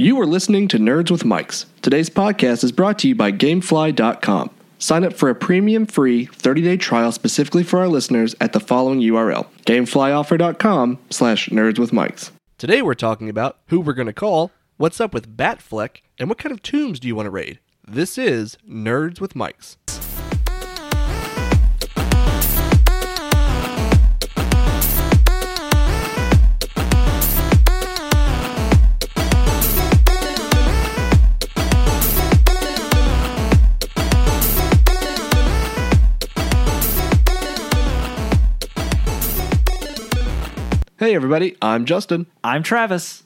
You are listening to Nerds with Mics. Today's podcast is brought to you by Gamefly.com. Sign up for a premium free 30-day trial specifically for our listeners at the following URL, gameflyoffer.com slash nerds with mics. Today we're talking about who we're going to call, what's up with Batfleck, and what kind of tombs do you want to raid. This is Nerds with Mics. Hey everybody, I'm Justin. I'm Travis.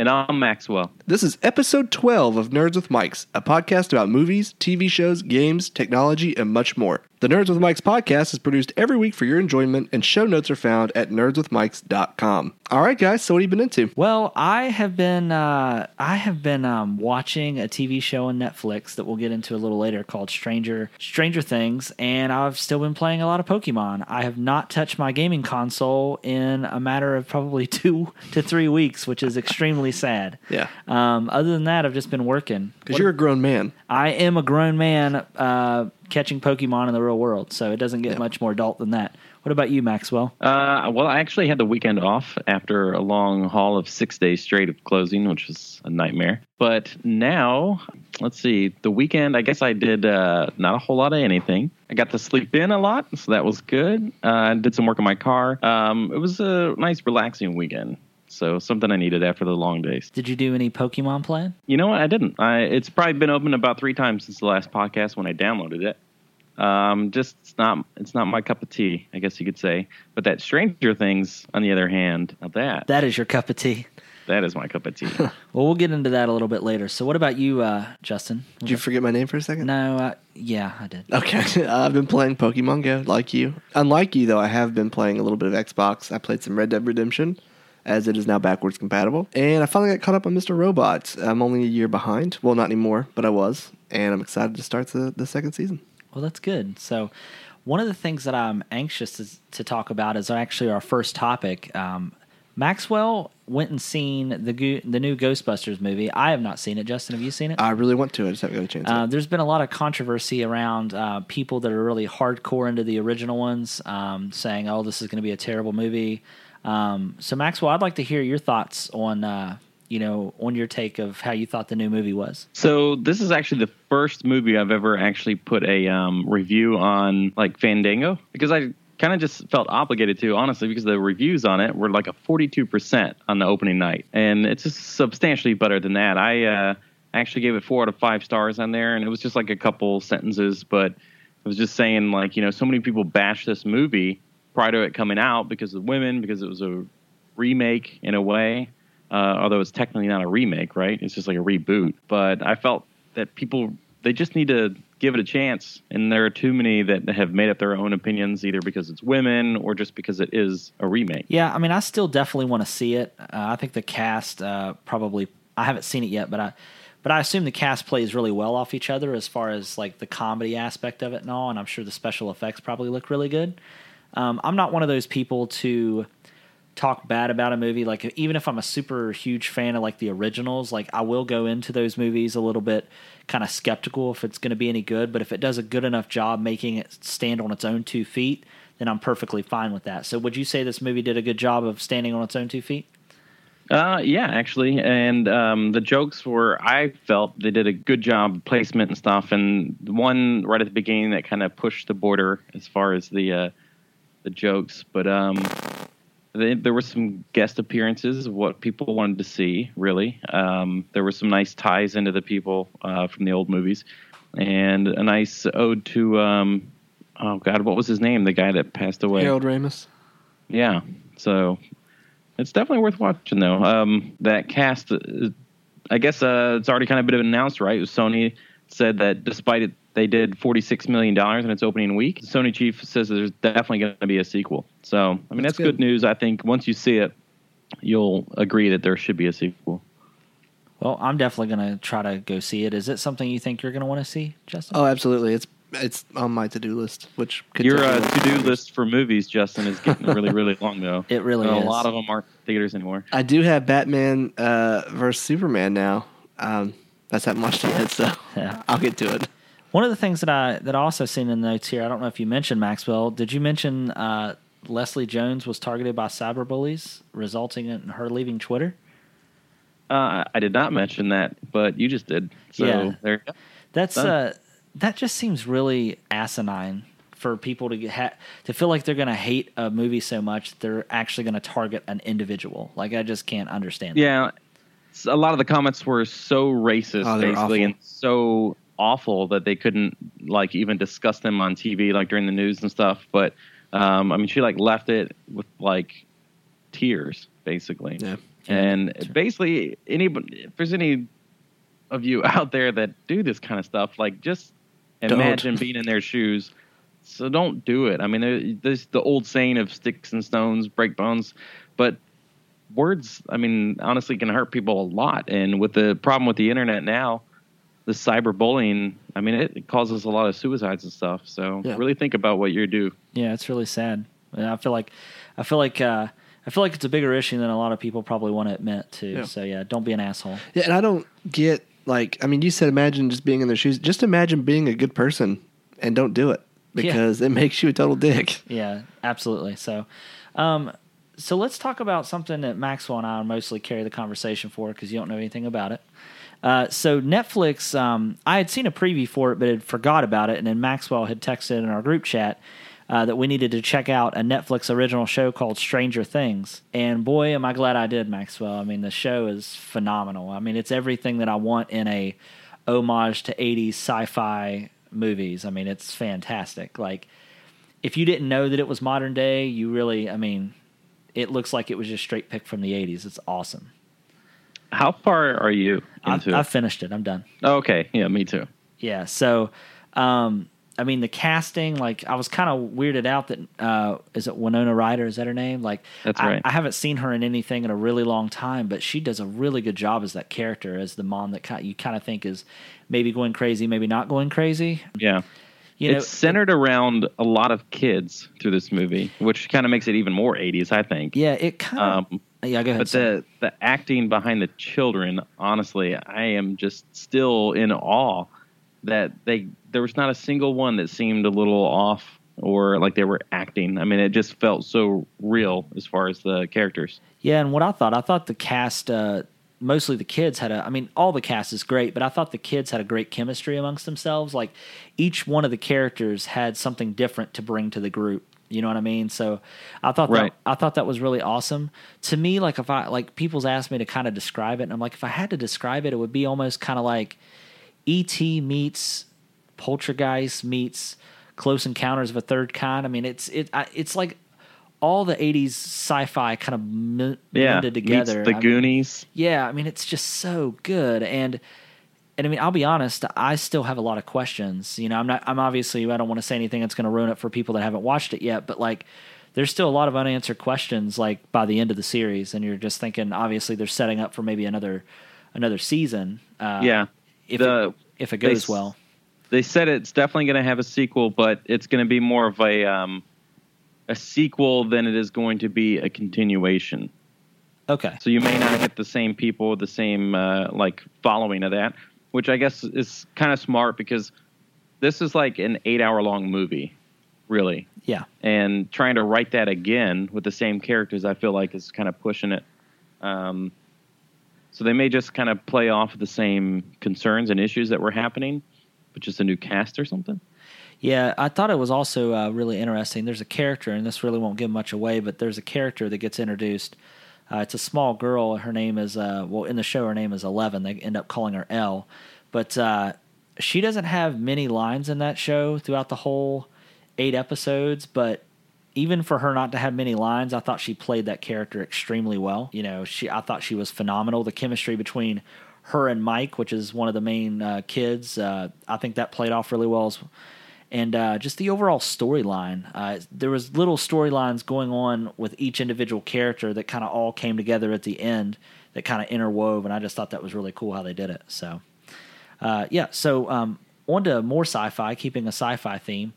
And I'm Maxwell. This is episode 12 of Nerds with Mics, a podcast about movies, TV shows, games, technology, and much more. The Nerds with Mics podcast is produced every week for your enjoyment, and show notes are found at nerdswithmics.com. All right, guys, so what have you been into? Well, I have been uh, I have been um, watching a TV show on Netflix that we'll get into a little later called Stranger Stranger Things, and I've still been playing a lot of Pokemon. I have not touched my gaming console in a matter of probably two to three weeks, which is extremely sad. Yeah. Um, other than that, I've just been working. Because you're a grown man. I am a grown man uh, catching Pokemon in the real world, so it doesn't get Yeah. much more adult than that. What about you, Maxwell? Uh, well, I actually had the weekend off after a long haul of six days straight of closing, which was a nightmare. But now, let's see, the weekend, I guess I did uh, not a whole lot of anything. I got to sleep in a lot, so that was good. Uh, I did some work on my car. Um, it was a nice, relaxing weekend. So something I needed after the long days. Did you do any Pokemon playing? You know what? I didn't. I, it's probably been open about three times since the last podcast when I downloaded it. Um, just it's not it's not my cup of tea, I guess you could say. But that Stranger Things, on the other hand, that That is your cup of tea. that is my cup of tea. Well, we'll get into that a little bit later. So, what about you, uh, Justin? Did you forget my name for a second? No, uh, yeah, I did. Okay, I've been playing Pokemon Go like you. Unlike you, though, I have been playing a little bit of Xbox. I played some Red Dead Redemption, as it is now backwards compatible. And I finally got caught up on Mr. Robot. I'm only a year behind. Well, not anymore, but I was. And I'm excited to start the, the second season. Well, that's good. So, one of the things that I'm anxious to, to talk about is actually our first topic. Um, Maxwell went and seen the go- the new Ghostbusters movie. I have not seen it. Justin, have you seen it? I really want to. I just haven't got a chance. Uh, there's been a lot of controversy around uh, people that are really hardcore into the original ones, um, saying, "Oh, this is going to be a terrible movie." Um, so, Maxwell, I'd like to hear your thoughts on, uh, you know, on your take of how you thought the new movie was. so this is actually the first movie I've ever actually put a um, review on, like Fandango, because I kind of just felt obligated to, honestly, because the reviews on it were like a 42% on the opening night, and it's just substantially better than that. I uh, actually gave it four out of five stars on there, and it was just like a couple sentences, but I was just saying like, you know, so many people bash this movie prior to it coming out because of women, because it was a remake in a way uh, although it's technically not a remake, right? It's just like a reboot. But I felt that people they just need to give it a chance, and there are too many that have made up their own opinions, either because it's women or just because it is a remake. Yeah, I mean, I still definitely want to see it. Uh, I think the cast uh, probably. I haven't seen it yet, but I, but I assume the cast plays really well off each other as far as like the comedy aspect of it and all. And I'm sure the special effects probably look really good. Um, I'm not one of those people to talk bad about a movie. Like even if I'm a super huge fan of like the originals, like I will go into those movies a little bit kind of skeptical if it's going to be any good. But if it does a good enough job making it stand on its own two feet, then I'm perfectly fine with that. So would you say this movie did a good job of standing on its own two feet? Uh, yeah, actually, and um, the jokes were I felt they did a good job placement and stuff, and one right at the beginning that kind of pushed the border as far as the uh, the jokes, but um, they, there were some guest appearances of what people wanted to see. Really, um, there were some nice ties into the people uh, from the old movies, and a nice ode to um, oh god, what was his name? The guy that passed away. Harold Ramis. Yeah, so it's definitely worth watching though. Um, that cast, uh, I guess uh, it's already kind of been announced, right? Sony said that despite it, they did forty six million dollars in its opening week. Sony chief says there's definitely going to be a sequel. So I mean That's that's, good. good. news. I think once you see it, you'll agree that there should be a sequel. Well, I'm definitely going to try to go see it. Is it something you think you're going to want to see, Justin? Oh, absolutely. It's It's on my to do list, which could Your uh, to do list for movies, Justin, is getting really, really long though. It really And is. A lot of them aren't theaters anymore. I do have Batman uh, versus Superman now. Um, that's haven't watched it yet, so Yeah. I'll get to it. One of the things that I that I also seen in the notes here, I don't know if you mentioned Maxwell. Did you mention uh, Leslie Jones was targeted by cyberbullies, resulting in her leaving Twitter? Uh, I did not mention that, but you just did. So Yeah. there. That's uh, that just seems really asinine for people to get ha- to feel like they're going to hate a movie so much that they're actually going to target an individual. Like I just can't understand. that. Yeah, s- a lot of the comments were so racist, Oh, basically, awful. and so awful that they couldn't like even discuss them on TV, like during the news and stuff. But um, I mean, she like left it with like tears, basically. Yeah. And basically, any if there's any of you out there that do this kind of stuff, like just Don't. imagine being in their shoes. So don't do it. I mean, there's the old saying of sticks and stones break bones, but words, I mean, honestly, can hurt people a lot. And with the problem with the internet now, the cyberbullying, I mean, it causes a lot of suicides and stuff. So Yeah. really think about what you do. Yeah, it's really sad. And I feel like I feel like uh, I feel like it's a bigger issue than a lot of people probably want to admit too. Yeah. So yeah, don't be an asshole. Yeah, and I don't get like I mean, you said imagine just being in their shoes. Just imagine being a good person and don't do it because it makes you a total dick. Yeah, absolutely. So, um, so let's talk about something that Maxwell and I mostly carry the conversation for because you don't know anything about it. Uh, so Netflix, um, I had seen a preview for it, but had forgot about it, and then Maxwell had texted in our group chat uh, that we needed to check out a Netflix original show called Stranger Things. And boy, am I glad I did, Maxwell. I mean, the show is phenomenal. I mean, it's everything that I want in a homage to '80s sci-fi movies. I mean, it's fantastic. Like if you didn't know that it was modern day, you really, I mean, it looks like it was just straight picked from the 80s. It's awesome. How far are you I've, into I've finished it. I'm done. Oh, okay. Yeah, me too. Yeah. So, um, I mean, the casting, like, I was kind of weirded out that, uh, is it Winona Ryder? Is that her name? Like, That's right. I haven't seen her in anything in a really long time, but she does a really good job as that character, as the mom that ki- you kind of think is maybe going crazy, maybe not going crazy. Yeah. You know, it's centered around a lot of kids through this movie, which kind of makes it even more 80s, I think. yeah, it kind of, Um, yeah, go ahead. but the the acting behind the children, honestly, I am just still in awe that they there was not a single one that seemed a little off or like they were acting. I mean, it just felt so real as far as the characters. Yeah, and what I thought, I thought the cast, uh, mostly the kids had a. I mean, all the cast is great, but I thought the kids had a great chemistry amongst themselves. Like each one of the characters had something different to bring to the group. You know what I mean? So I thought Right. that I thought that was really awesome. To me, like if I like people's asked me to kind of describe it, and I'm like, if I had to describe it, it would be almost kind of like E.T. meets Poltergeist meets Close Encounters of a Third Kind. I mean, it's it I, it's like all the '80s sci-fi kind of m- Yeah, blended together. the I mean, Goonies. yeah, I mean, it's just so good, and and I mean, I'll be honest, I still have a lot of questions. You know, I'm not, I'm obviously, I don't want to say anything that's going to ruin it for people that haven't watched it yet, but like, there's still a lot of unanswered questions, like by the end of the series, and you're just thinking, obviously, they're setting up for maybe another another season. Uh, yeah, if the- it, if it goes s- well. they said it's definitely going to have a sequel, but it's going to be more of a um, a sequel than it is going to be a continuation. Okay. So you may not get the same people, the same uh, like following of that, which I guess is kind of smart because this is like an eight-hour long movie, really, Yeah. and trying to write that again with the same characters, I feel like is kind of pushing it. Um, so they may just kind of play off the same concerns and issues that were happening, but just a new cast or something. Yeah, I thought it was also uh, really interesting. There's a character, and this really won't give much away, but there's a character that gets introduced. Uh, it's a small girl. Her name is, uh, well, in the show, her name is Eleven. They end up calling her El. But uh, she doesn't have many lines in that show throughout the whole eight episodes. But even for her not to have many lines, I thought she played that character extremely well. You know, she I thought she was phenomenal. The chemistry between her and Mike, which is one of the main uh, kids, uh, I think that played off really well. As, and uh, just the overall storyline. Uh, there was little storylines going on with each individual character that kind of all came together at the end that kind of interwove, and I just thought that was really cool how they did it. So, uh, yeah. So um, on to more sci-fi, keeping a sci-fi theme.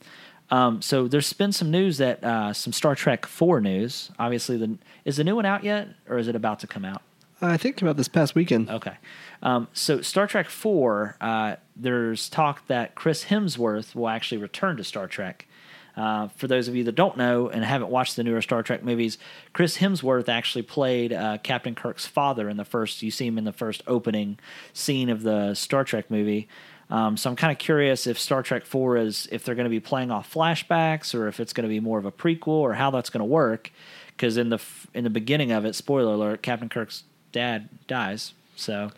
Um, so there's been some news that uh, some Star Trek Four news. Obviously, the is the new one out yet, or is it about to come out? I think about this past weekend. Okay. Um, so Star Trek Four, uh, there's talk that Chris Hemsworth will actually return to Star Trek. Uh, for those of you that don't know and haven't watched the newer Star Trek movies, Chris Hemsworth actually played uh, Captain Kirk's father in the first. You see him in the first opening scene of the Star Trek movie. Um, so I'm kind of curious if Star Trek Four is if they're going to be playing off flashbacks or if it's going to be more of a prequel or how that's going to work. Because in the in the beginning of it, spoiler alert, Captain Kirk's dad dies. So,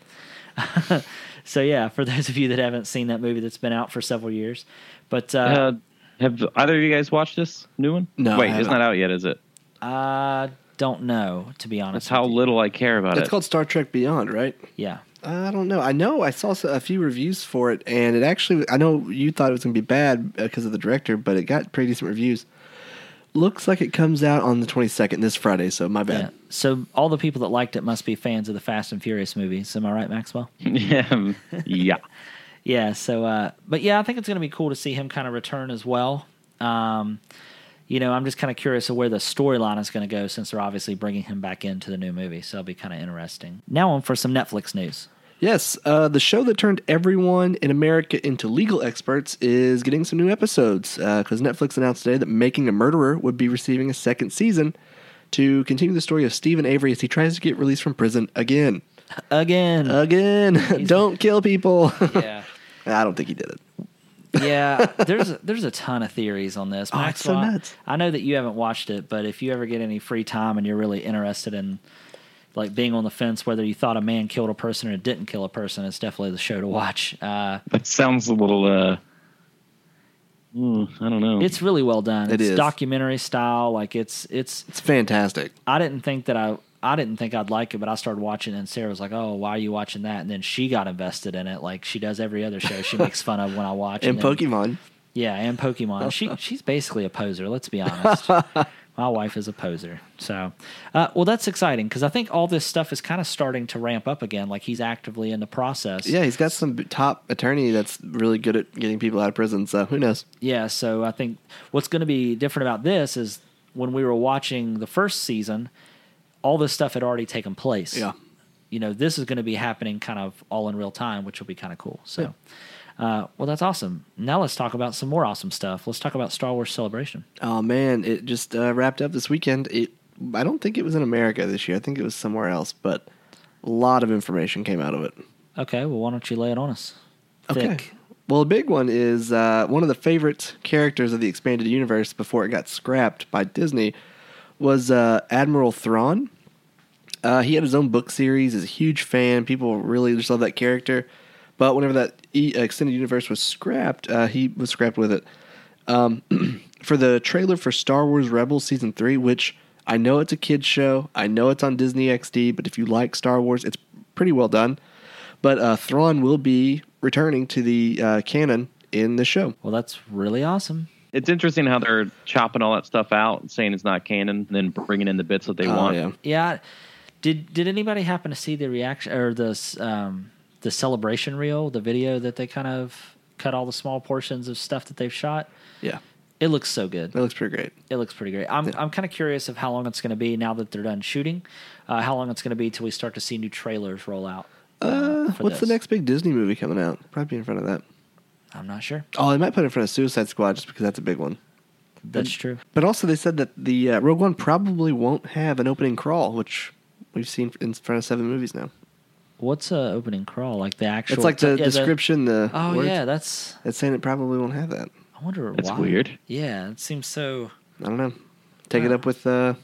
so yeah, for those of you that haven't seen that movie that's been out for several years, but uh, Uh, have either of you guys watched this new one? No, Wait, I it's haven't. out yet, is it? I don't know to be honest. That's how you. little I care about It's it. It's called Star Trek Beyond, right? Yeah, I don't know. I know I saw a few reviews for it, and it actually, I know you thought it was going to be bad because of the director, but it got pretty decent reviews. Looks like it comes out on the 22nd, this Friday, so my yeah. bad. So all the people that liked it must be fans of the Fast and Furious movies. Am I right, Maxwell? yeah, yeah. Yeah. So, uh, but yeah, I think it's going to be cool to see him kind of return as well. Um, you know, I'm just kind of curious of where the storyline is going to go since they're obviously bringing him back into the new movie. So it'll be kind of interesting. Now on for some Netflix news. Yes, uh, the show that turned everyone in America into legal experts is getting some new episodes because Netflix announced today that Making a Murderer would be receiving a second season to continue the story of Steven Avery as he tries to get released from prison again. Again. Again, don't kill people. yeah. I don't think he did it. yeah, there's there's a ton of theories on this. Oh, so I- nuts. I know that you haven't watched it, but if you ever get any free time and you're really interested in like being on the fence whether you thought a man killed a person or it didn't kill a person, it's definitely the show to watch. Uh, That sounds a little. uh mm, I don't know. it's really well done. It it's is. documentary style. Like it's it's. It's fantastic. I didn't think that I. I didn't think I'd like it, but I started watching it, and Sarah was like, "Oh, why are you watching that?" And then she got invested in it, like she does every other show. She makes fun of when I watch. It. And then- Pokemon. Yeah, and Pokemon. She she's basically a poser. Let's be honest. My wife is a poser. So, uh, well, that's exciting because I think all this stuff is kind of starting to ramp up again. Like he's actively in the process. Yeah, he's got some top attorney that's really good at getting people out of prison. So who knows? Yeah. So I think what's going to be different about this is when we were watching the first season, all this stuff had already taken place. Yeah. You know, this is going to be happening kind of all in real time, which will be kind of cool. So. Uh, well, that's awesome. Now let's talk about some more awesome stuff. Let's talk about Star Wars Celebration. Oh man, it just uh, wrapped up this weekend. It, I don't think it was in America this year. I think it was somewhere else, but a lot of information came out of it. Okay, well, why don't you lay it on us? Okay. Well, a big one is uh, one of the favorite characters of the expanded universe before it got scrapped by Disney was uh, Admiral Thrawn. Uh, he had his own book series. Is a huge fan. People really just love that character. But whenever that e- extended universe was scrapped, uh, he was scrapped with it. Um, for the trailer for Star Wars Rebels season three, which I know it's a kids show. I know it's on Disney XD, but if you like Star Wars, it's pretty well done. But uh, Thrawn will be returning to the uh, canon in the show. Well, that's really awesome. it's interesting how they're chopping all that stuff out and saying it's not canon, and then bringing in the bits that they Oh, want. yeah. Yeah. Did Did anybody happen to see the reaction or the um, the celebration reel, the video that they kind of cut all the small portions of stuff that they've shot? Yeah, It looks so good. It looks pretty great. It looks pretty great. I'm I'm kind of curious of how long it's going to be now that they're done shooting. Uh, how long it's going to be till we start to see new trailers roll out. Uh, for what's the next big Disney movie coming out? Probably in front of that. I'm not sure. Oh, they might put it in front of Suicide Squad just because that's a big one. That's true. But also, they said that the uh, Rogue One probably won't have an opening crawl, which we've seen in front of seven movies now. What's uh, opening crawl like the actual? It's like the yeah, description, the, oh words. yeah, that's. It's saying it probably won't have that. I wonder That's why. weird. Yeah, it seems so. I don't know. Take it up with uh,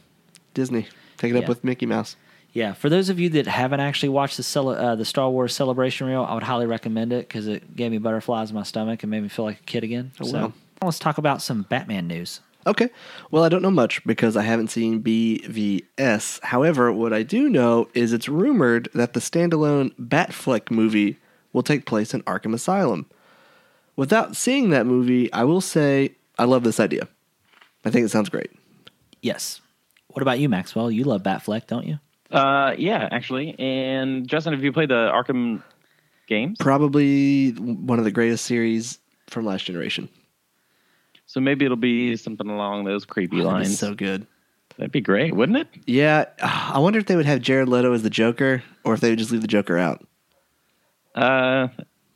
Disney. Take it up with Mickey Mouse. Yeah, for those of you that haven't actually watched the cele- uh, the Star Wars Celebration reel, I would highly recommend it because it gave me butterflies in my stomach and made me feel like a kid again. Oh, so wow. let's talk about some Batman news. Okay. Well, I don't know much because I haven't seen BVS. However, what I do know is it's rumored that the standalone Batfleck movie will take place in Arkham Asylum. Without seeing that movie, I will say I love this idea. I think it sounds great. Yes. What about you, Maxwell? You love Batfleck, don't you? Uh, yeah, actually. And Justin, have you played the Arkham games? Probably one of the greatest series from last generation. So maybe it'll be something along those creepy Oh, that'd be lines. so good. That'd be great, wouldn't it? Yeah, I wonder if they would have Jared Leto as the Joker, or if they would just leave the Joker out. Uh,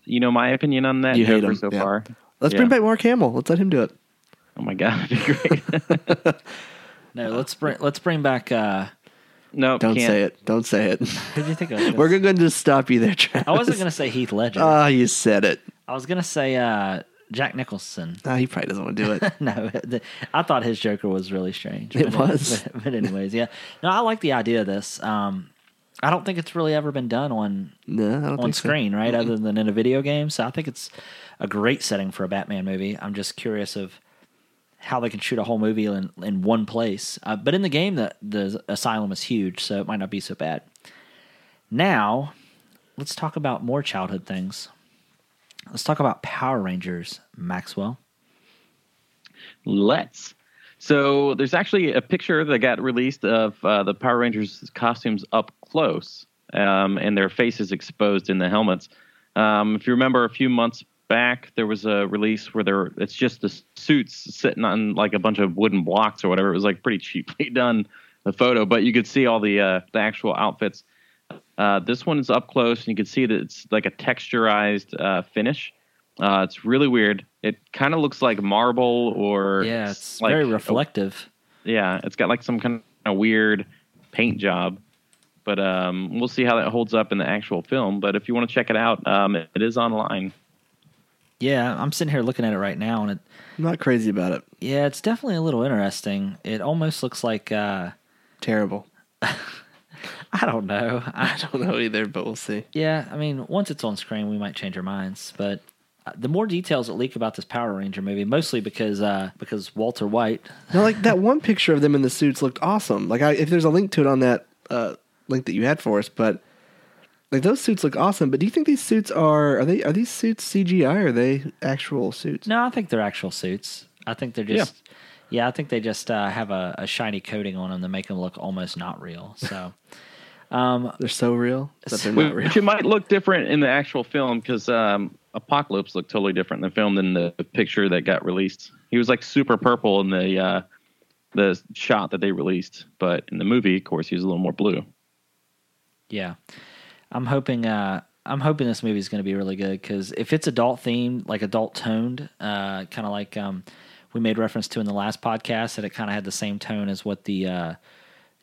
you know my opinion on that You hate Joker him, so yeah. far. Let's Yeah. bring back Mark Hamill. Let's let him do it. Oh my god, that'd be great. No, let's bring let's bring back. uh no, Don't can't. say it. Don't say it. Who do you think? I was gonna We're going to just stop you there, Travis. I wasn't going to say Heath Ledger. Ah, you said it. I was going to say uh, Jack Nicholson. Ah, he probably doesn't want to do it. no, the, I thought his Joker was really strange. It was. but, but anyways, yeah. No, I like the idea of this. Um, I don't think it's really ever been done on No, on think so. screen, right? Other than in a video game. So I think it's a great setting for a Batman movie. I'm just curious of how they can shoot a whole movie in, in one place. Uh, but in the game, the the asylum is huge, so it might not be so bad. Now, let's talk about more childhood things. Let's talk about Power Rangers, Maxwell. Let's. So there's actually a picture that got released of uh, the Power Rangers costumes up close, um, and their faces exposed in the helmets. Um, if you remember, a few months back, there was a release where there it's just the suits sitting on like a bunch of wooden blocks or whatever. It was like pretty cheaply done, the photo, but you could see all the uh, the actual outfits. Uh, this one is up close, and you can see that it's like a texturized uh, finish. Uh, it's really weird. It kind of looks like marble or Yeah, it's like- very reflective. yeah, it's got like some kind of weird paint job. But um, we'll see how that holds up in the actual film. But if you want to check it out, um, it, it is online. Yeah, I'm sitting here looking at it right now, and it I'm not crazy about it. yeah, it's definitely a little interesting. It almost looks like uh, Terrible. I don't know. I, I don't know either, but we'll see. Yeah, I mean, once it's on screen, we might change our minds. But uh, the more details that leak about this Power Ranger movie, mostly because uh, because Walter White. No, like that one picture of them in the suits looked awesome. Like, I, if there's a link to it on that uh, link that you had for us, but like those suits look awesome. But do you think these suits are are they are these suits CGI or are they actual suits? No, I think they're actual suits. I think they're just. Yeah, I think they just uh, have a, a shiny coating on them to make them look almost not real. So, um, They're so real that they're not real. it might look different in the actual film because um, Apocalypse looked totally different in the film than the picture that got released. He was like super purple in the uh, the shot that they released, but in the movie, of course, he was a little more blue. yeah, I'm hoping. Uh, I'm hoping this movie is going to be really good because if it's adult themed, like adult toned, uh, kind of like um, we made reference to in the last podcast, that it kind of had the same tone as what the uh,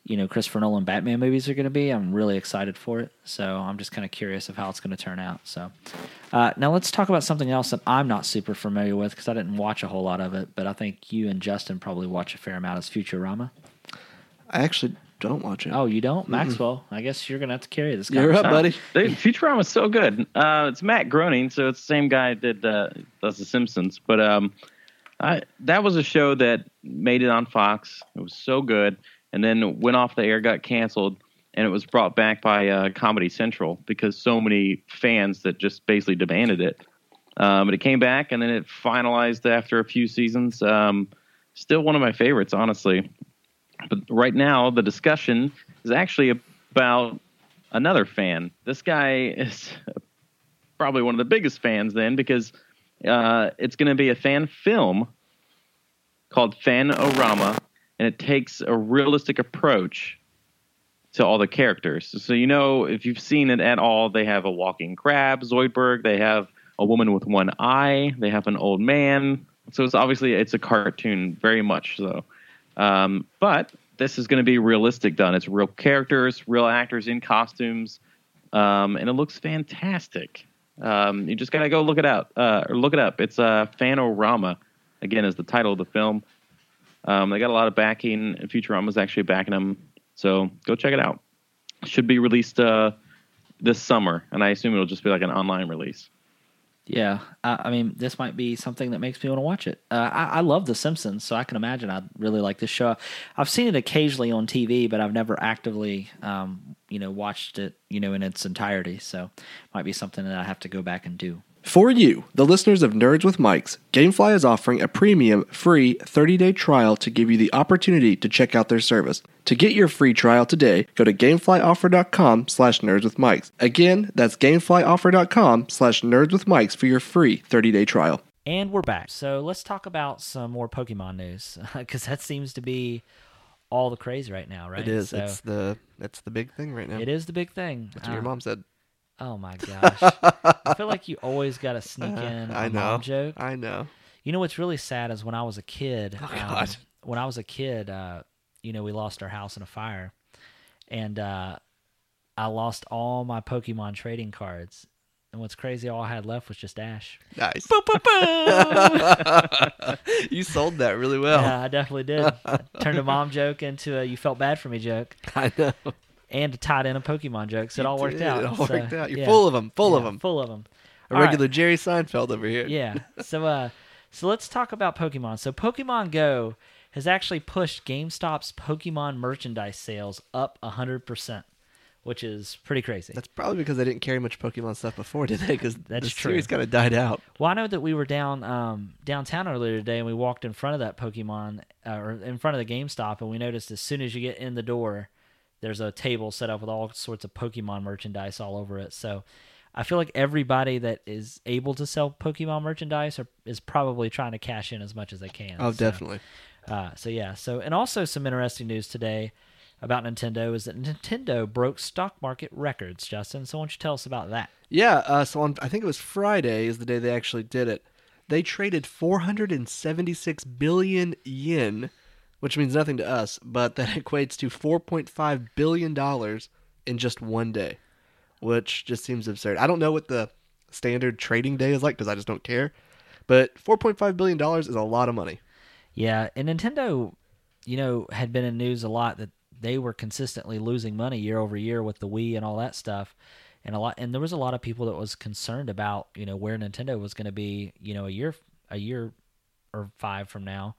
you know Christopher Nolan Batman movies are going to be. I'm really excited for it, so I'm just kind of curious of how it's going to turn out. So uh, now let's talk about something else that I'm not super familiar with because I didn't watch a whole lot of it, but I think you and Justin probably watch a fair amount. Is Futurama? I actually don't watch it. Oh, you don't, Maxwell? I guess you're going to have to carry this. You're up, conversation. buddy. They, Futurama's so good. Uh, it's Matt Groening, so it's the same guy that uh, does The Simpsons. But um, I, that was a show that made it on Fox. It was so good, and then went off the air, got canceled, and it was brought back by uh, Comedy Central because so many fans that just basically demanded it. Um, but it came back, and then it finalized after a few seasons. Um, still one of my favorites, honestly. But right now, the discussion is actually about another fan. This guy is probably one of the biggest fans then because uh, it's going to be a fan film called Fanorama, and it takes a realistic approach to all the characters. So you know, if you've seen it at all, they have a walking crab, Zoidberg. They have a woman with one eye. They have an old man. So it's obviously it's a cartoon, very much so. Um, but this is going to be realistic done. It's real characters, real actors in costumes, um, and it looks fantastic. Um, you just gotta go look it out uh, or look it up. It's uh, Fanorama. Again, is the title of the film. Um, they got a lot of backing. Futurama's actually backing them, so go check it out. Should be released uh, this summer, and I assume it'll just be like an online release. Yeah, I, I mean, this might be something that makes me want to watch it. Uh, I, I love The Simpsons, so I can imagine I'd really like this show. I've seen it occasionally on TV, but I've never actively, um, you know, watched it, you know, in its entirety. So, might be something that I have to go back and do. For you, the listeners of Nerds with Mics, Gamefly is offering a premium free 30-day trial to give you the opportunity to check out their service. To get your free trial today, go to gameflyoffer.com slash nerdswithmics. Again, that's gameflyoffer.com slash nerdswithmics for your free 30-day trial. And we're back. So let's talk about some more Pokemon news because that seems to be all the craze right now, right? It is. So It's the it's the big thing right now. it is the big thing. That's what your Uh, mom said. Oh my gosh! I feel like you always got to sneak in a I know. mom joke. I know. You know what's really sad is when I was a kid. Oh, um, God. when I was a kid, uh, you know, we lost our house in a fire, and uh, I lost all my Pokemon trading cards. And what's crazy, all I had left was just Ash. Nice. Boom, boom, boom. you sold that really well. yeah, I definitely did. I turned a mom joke into a "you felt bad for me" joke, I know. And tied in a Pokemon joke. So it You all worked did. out. It all So, worked out. You're yeah. full of them. Full of them. Full of them. A regular Jerry Seinfeld over here. yeah. So uh so let's talk about Pokemon. So Pokemon Go has actually pushed GameStop's Pokemon merchandise sales up 100%, which is pretty crazy. That's probably because they didn't carry much Pokemon stuff before, did they? Because That's the true. series kind of died out. well, I know that we were down um, downtown earlier today and we walked in front of that Pokemon uh, or in front of the GameStop and we noticed as soon as you get in the door there's a table set up with all sorts of Pokemon merchandise all over it. So I feel like everybody that is able to sell Pokemon merchandise are, is probably trying to cash in as much as they can. Oh, So- definitely. Uh, so yeah. So and also some interesting news today about Nintendo is that Nintendo broke stock market records. Justin, so why don't you tell us about that? Yeah. Uh, so on, I think it was Friday is the day they actually did it. They traded 476 billion yen, which means nothing to us, but that equates to 4.5 billion dollars in just one day, which just seems absurd. I don't know what the standard trading day is like because I just don't care, but 4.5 billion dollars is a lot of money. Yeah, and Nintendo, you know, had been in news a lot that they were consistently losing money year over year with the Wii and all that stuff. And a lot and there was a lot of people that was concerned about, you know, where Nintendo was going to be, you know, a year a year or 5 from now.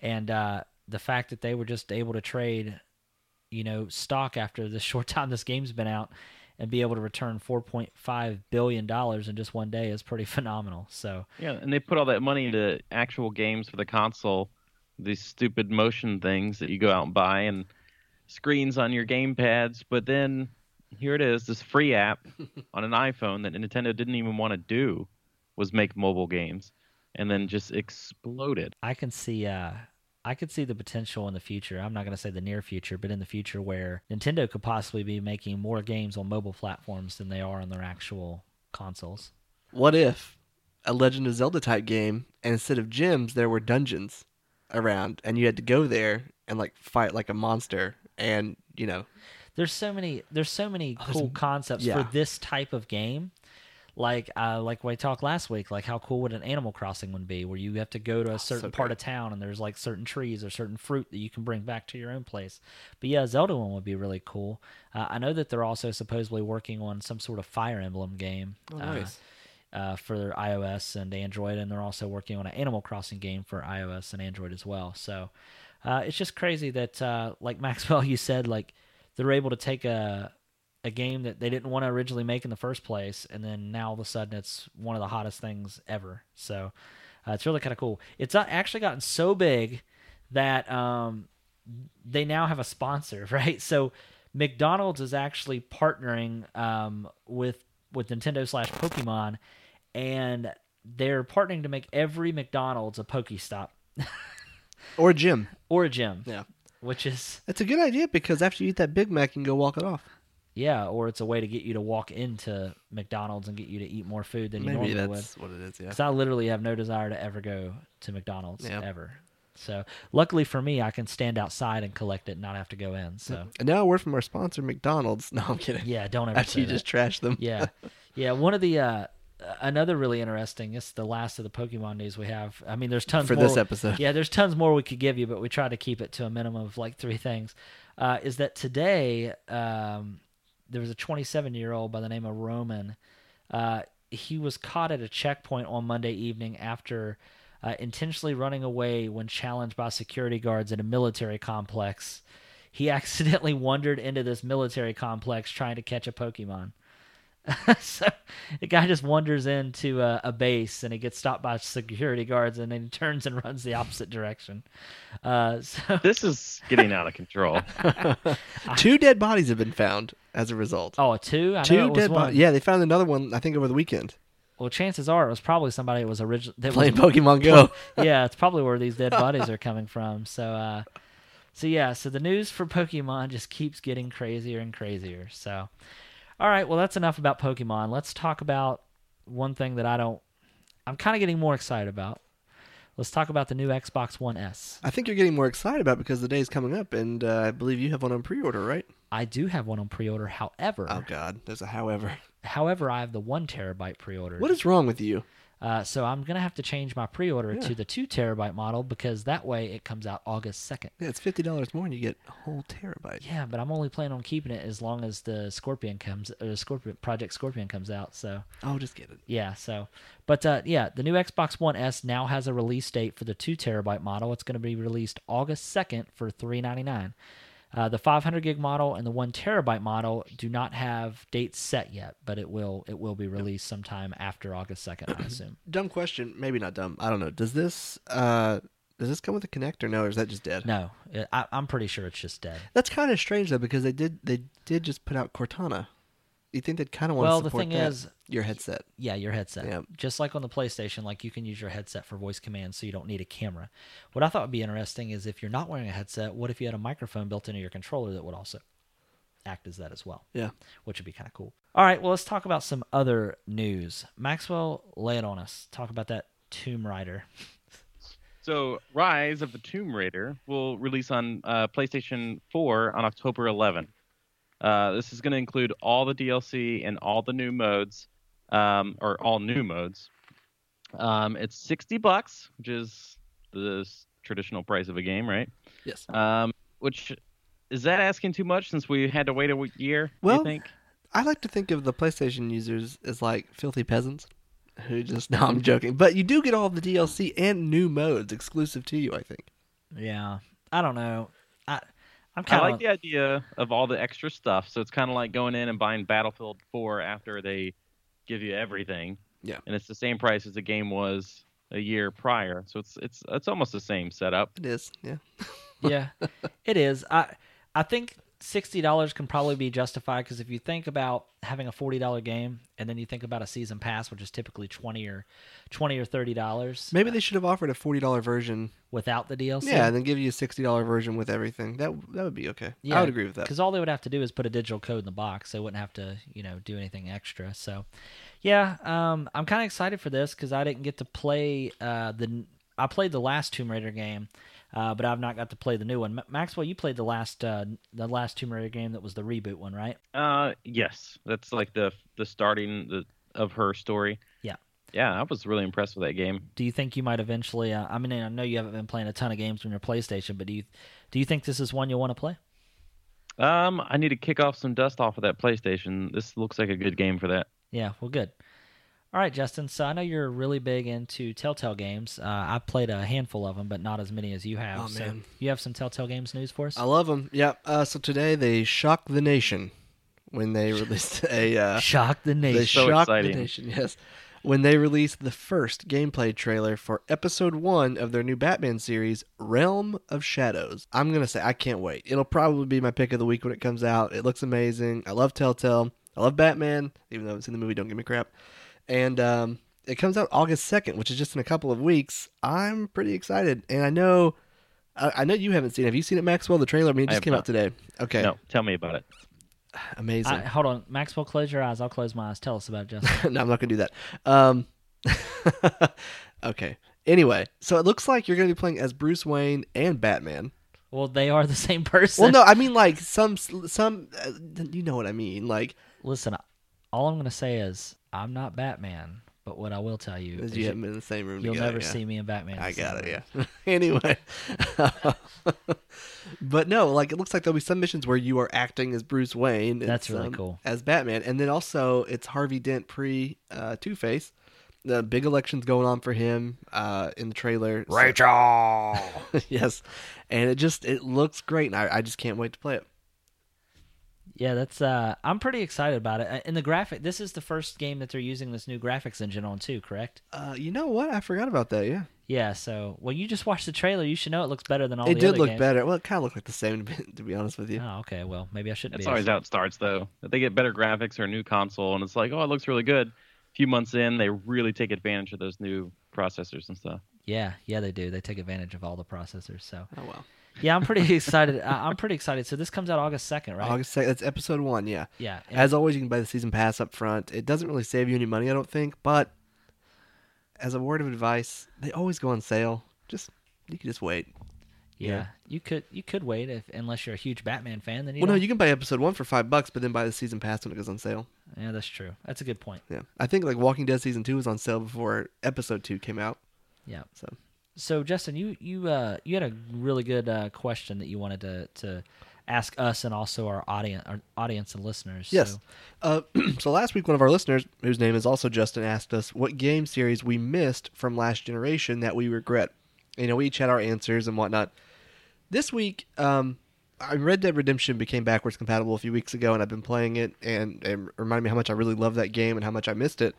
And uh the fact that they were just able to trade, you know, stock after the short time this game's been out and be able to return 4.5 billion dollars in just one day is pretty phenomenal. So, Yeah, and they put all that money into actual games for the console. These stupid motion things that you go out and buy and screens on your game pads. But then here it is, this free app on an iPhone that Nintendo didn't even want to do was make mobile games, and then just exploded. I can see uh I could see the potential in the future. I'm not going to say the near future, but in the future where Nintendo could possibly be making more games on mobile platforms than they are on their actual consoles. What if a Legend of Zelda type game, and instead of gyms, there were dungeons around, and you had to go there and like fight like a monster, and you know, There's so many there's so many oh, there's cool concepts yeah. for this type of game. Like uh like we talked last week, like how cool would an Animal Crossing one be where you have to go to a certain part of town and there's like certain trees or certain fruit that you can bring back to your own place. But yeah, Zelda one would be really cool. Uh, I know that they're also supposedly working on some sort of Fire Emblem game. Oh, uh, nice. uh, for their iOS and Android, and they're also working on an Animal Crossing game for iOS and Android as well. So uh, it's just crazy that, uh, like Maxwell, you said, like they're able to take a a game that they didn't want to originally make in the first place, and then now all of a sudden it's one of the hottest things ever. So uh, it's really kind of cool. It's uh, actually gotten so big that um, they now have a sponsor, right? So McDonald's is actually partnering um, with with Nintendo slash Pokemon, and they're partnering to make every McDonald's a Pokestop or a gym. or a gym, Yeah, which is it's a good idea because after you eat that Big Mac, you can go walk it off. Yeah, or it's a way to get you to walk into McDonald's and get you to eat more food than you normally would. that's what it is. Yeah. Because I literally have no desire to ever go to McDonald's Yeah. ever. So luckily for me, I can stand outside and collect it, and not have to go in. So And now a word from our sponsor, McDonald's. No, I'm kidding. yeah, don't ever. After say you that. just trash them. yeah yeah one of the uh another really interesting it's the last of the pokemon news we have i mean there's tons For more this episode. yeah there's tons more we could give you but we try to keep it to a minimum of like three things uh is that today um there was a 27 year old by the name of roman uh he was caught at a checkpoint on monday evening after uh, intentionally running away when challenged by security guards at a military complex he accidentally wandered into this military complex trying to catch a Pokemon. so the guy just wanders into a, a base and he gets stopped by security guards and then he turns and runs the opposite direction. Uh, so This is getting out of control. Two dead bodies have been found as a result. oh, a two? I Two dead bodies. Yeah, they found another one. I think over the weekend. Well, chances are it was probably somebody that was originally Playing was, Pokemon Go. yeah, it's probably where these dead bodies are coming from. So, uh, so yeah, so the news for Pokemon just keeps getting crazier and crazier. So, all right, well, that's enough about Pokemon. Let's talk about one thing that I don't. I'm kind of getting more excited about. Let's talk about the new Xbox One S. I think you're getting more excited about because the day is coming up, and uh, I believe you have one on pre-order, right? I do have one on pre-order. However, Oh God, there's a however. however, I have the one terabyte pre-order. What is wrong with you? Uh, so I'm gonna have to change my pre-order Yeah. to the two terabyte model because that way it comes out August second. Yeah, it's fifty dollars more, and you get a whole terabyte. Yeah, but I'm only planning on keeping it as long as the Scorpio comes, or the Scorpio Project Scorpio comes out. So Oh, just get it. yeah, so but uh, yeah, the new Xbox One S now has a release date for the two terabyte model. It's going to be released August second for three ninety nine. Uh, the 500 gig model and the one terabyte model do not have dates set yet, but it will it will be released sometime after August second, I assume. Dumb question, maybe not dumb. I don't know. Does this uh does this come with a connector? no, or is that just dead? No, I, I'm pretty sure it's just dead. That's kind of strange though, because they did they did just put out Cortana. You think they'd kind of want Well, to the thing that? is, your headset. Yeah, your headset. Yeah. Just like on the PlayStation, like you can use your headset for voice commands, so you don't need a camera. What I thought would be interesting is if you're not wearing a headset, what if you had a microphone built into your controller that would also act as that as well, Yeah. which would be kind of cool. All right, well, let's talk about some other news. Maxwell, lay it on us. Talk about that Tomb Raider. So, Rise of the Tomb Raider will release on uh, PlayStation 4 on October 11. Uh, this is going to include all the DLC and all the new modes, um, or all new modes. Um, it's 60 bucks, which is the traditional price of a game, right? Yes. Um, which is that asking too much since we had to wait a year? do Well, you think? I like to think of the PlayStation users as like filthy peasants who just no, I'm joking. But you do get all the DLC and new modes exclusive to you, I think. Yeah, I don't know. I I'm I kind like the idea of all the extra stuff. So it's kind of like going in and buying Battlefield 4 after they give you everything. Yeah. And it's the same price as the game was a year prior. So it's it's it's almost the same setup. It is, yeah. yeah, it is. I I think sixty dollars can probably be justified because if you think about having a forty dollar game and then you think about a season pass, which is typically twenty or twenty or thirty dollars, Maybe they should have offered a forty dollar version. without the DLC. Yeah, and then give you a sixty dollar version with everything. That that would be okay. yeah, I would agree with that. Because all they would have to do is put a digital code in the box. They wouldn't have to, you know, do anything extra. So, yeah, um, I'm kind of excited for this because I didn't get to play uh, the. I played the last Tomb Raider game, uh, but I've not got to play the new one. Ma- Maxwell, you played the last uh, the last Tomb Raider game that was the reboot one, right? Uh yes, that's like the the starting the, of her story. Yeah. Yeah, I was really impressed with that game. Do you think you might eventually? Uh, I mean, I know you haven't been playing a ton of games on your PlayStation, but do you do you think this is one you'll want to play? Um, I need to kick off some dust off of that PlayStation. This looks like a good game for that. Yeah, well, good. All right, Justin. So I know you're really big into Telltale games. Uh, I've played a handful of them, but not as many as you have. Oh, so man. you have some Telltale Games news for us? I love them. Yeah. Uh, so today they shocked the nation when they released a. Uh, Shock the they nation. So shocked the nation. Yes, when they released the first gameplay trailer for Episode One of their new Batman series, Realm of Shadows. I'm gonna say I can't wait. It'll probably be my pick of the week when it comes out. It looks amazing. I love Telltale. I love Batman, even though it's in the movie. Don't give me crap. And um, it comes out August second, which is just in a couple of weeks. I'm pretty excited, and I know. I I know you haven't seen. it. Have you seen it, Maxwell? The trailer. I mean, it just have came out today. Okay, No, tell me about it. amazing. I, hold on, Maxwell. Close your eyes. I'll close my eyes. Tell us about it, Justin. no, I'm not gonna do that. Um, okay. Anyway, so it looks like you're gonna be playing as Bruce Wayne and Batman. well, they are the same person. Well, no, I mean like some some. Uh, you know what I mean? Like Listen, all I'm going to say is I'm not Batman, but what I will tell you as is you you, haven't been in the same room. will together, never yeah. see me in Batman. I got it. room. Yeah. anyway, but no, like it looks like there'll be some missions where you are acting as Bruce Wayne. That's really some cool. As Batman, and then also it's Harvey Dent pre uh, Two Face. The big election's going on for him uh, in the trailer. so- Rachel. yes, and it just it looks great, and I, I just can't wait to play it. Yeah, that's. uh I'm pretty excited about it. Uh, In the graphic, this is the first game that they're using this new graphics engine on too. Correct? Uh, you know what? I forgot about that. Yeah, Yeah. So, well, you just watched the trailer. You should know it looks better than all it the did look games. better. Well, it kind of looked like the same to be, honest with you. Oh, okay. Well, maybe I shouldn't That's be. always how it starts, though. If they get better graphics or a new console, and it's like, oh, it looks really good. A few months in, they really take advantage of those new processors and stuff. Yeah, yeah, they do. They take advantage of all the processors. So Oh well. Yeah, I'm pretty excited. I'm pretty excited. So this comes out August second, right? August second. That's episode one. Yeah. Yeah. As always, you can buy the season pass up front. It doesn't really save you any money, I don't think. But as a word of advice, they always go on sale. Just you can just wait. yeah, yeah. you could you could wait if unless you're a huge Batman fan. Then you well, no, don't- you can buy episode one for five bucks, but then buy the season pass when it goes on sale. Yeah, that's true. That's a good point. Yeah, I think like Walking Dead season two was on sale before episode two came out. Yeah. So So Justin, you you uh you had a really good uh, question that you wanted to to ask us and also our audience our audience and listeners. yes. So, Uh, so last week, one of our listeners, whose name is also Justin, asked us what game series we missed from last generation that we regret. You know, we each had our answers and whatnot. This week, um, I- Red Dead Redemption became backwards compatible a few weeks ago, and I've been playing it, and it reminded me how much I really love that game and how much I missed it.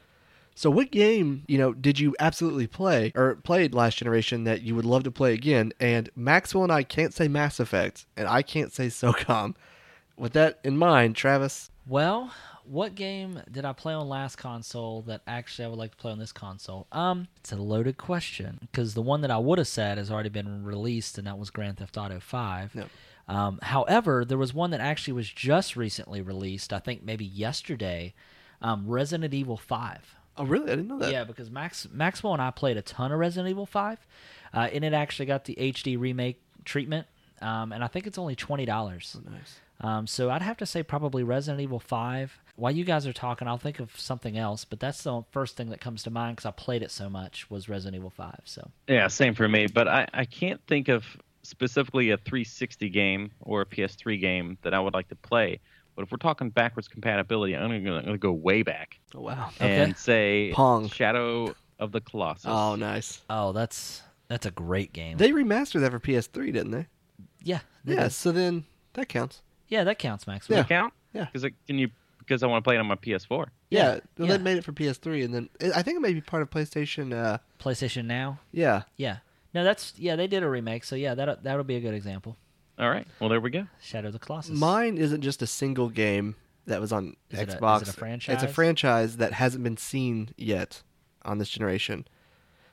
So, what game, you know, did you absolutely play or played last generation that you would love to play again? And Maxwell and I can't say Mass Effect, and I can't say SOCOM. With that in mind, Travis, well, what game did I play on last console that actually I would like to play on this console? Um, it's a loaded question because the one that I would have said has already been released, and that was Grand Theft Auto Five. Yep. Um, however, there was one that actually was just recently released. I think maybe yesterday. Um, Resident Evil Five. Oh really? I didn't know that. Yeah, because Max Maxwell and I played a ton of Resident Evil Five, uh, and it actually got the HD remake treatment, um, and I think it's only twenty dollars. Nice. Um, so I'd have to say probably Resident Evil Five. While you guys are talking, I'll think of something else, but that's the first thing that comes to mind because I played it so much was Resident Evil Five. So Yeah, same for me. But I, I can't think of specifically a 360 game or a PS3 game that I would like to play. But if we're talking backwards compatibility, I'm going to go way back Oh wow. Okay. and say Pong. Shadow of the Colossus. Oh, nice. oh, that's that's a great game. They remastered that for PS3, didn't they? yeah, they Yeah. did. So then that counts. yeah, that counts, Maxwell. Yeah. Does it count? Yeah. Because can you? Because I want to play it on my PS4. Yeah. Yeah, Well, yeah. They made it for PS3, and then I think it may be part of PlayStation. Uh, PlayStation Now. yeah. Yeah, no, that's yeah, they did a remake. So yeah, that that would be a good example. All right. Well, there we go. Shadow of the Colossus. Mine isn't just a single game that was on Is it a- is it a Xbox. It's a franchise? franchise that hasn't been seen yet on this generation.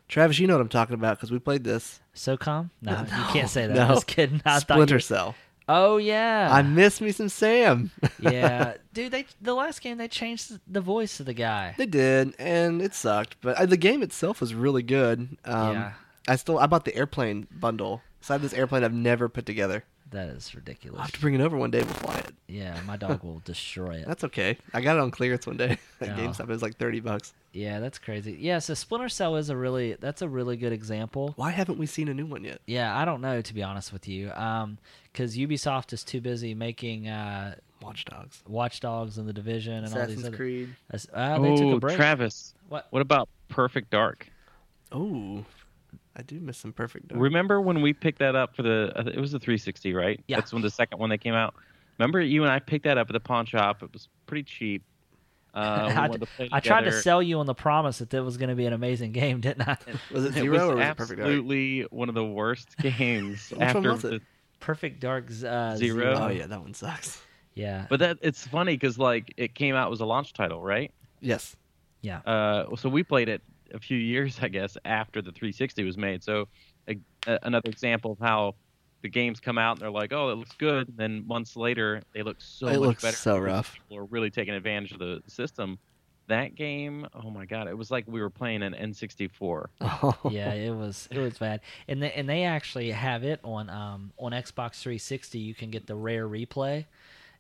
Travis, you know what I'm talking about because we played this. SOCOM? No, No, you can't say that. no. I'm just kidding. I thought Splinter you- Cell. Oh yeah. I miss me some Sam. yeah, dude. They the last game they changed the voice of the guy. They did, and it sucked. But uh, the game itself was really good. Um, Yeah. I still I bought the airplane bundle. So I have this airplane I've never put together. That is ridiculous. I'll have to bring it over one day and we'll fly it. Yeah, my dog will destroy it. That's okay. I got it on clearance one day at Yeah. GameStop. It was like thirty bucks. Yeah, that's crazy. Yeah, so Splinter Cell is a really that's a really good example. Why haven't we seen a new one yet? Yeah, I don't know to be honest with you, because Ubisoft is too busy making uh, Watch Dogs, Watch Dogs and the Division and all these other. Creed. As- Uh, they took oh, a break. Travis. What? What about Perfect Dark? Oh, I do miss some Perfect Dark. Remember when we picked that up for the? It was the 360, right? Yeah. That's when the second one that came out. Remember you and I picked that up at the pawn shop. It was pretty cheap. Uh, I, to I tried to sell you on the promise that that was going to be an amazing game, didn't I? was it It Zero was or was it Perfect Dark? absolutely one of the worst games Which after one was the it? Perfect Dark uh, Zero? Oh yeah, that one sucks. Yeah. But that it's funny because like it came out was a launch title, right? Yes. yeah. Uh, so we played it a few years, I guess, after the 360 was made. So a, a, another example of how the games come out and they're like, oh, it looks good. And then months later, they look so It much looks better. so rough. People are really taking advantage of the system. That game, oh my god, it was like we were playing an N64. Oh. yeah, it was it was bad, and they and they actually have it on um on Xbox 360. You can get the rare replay,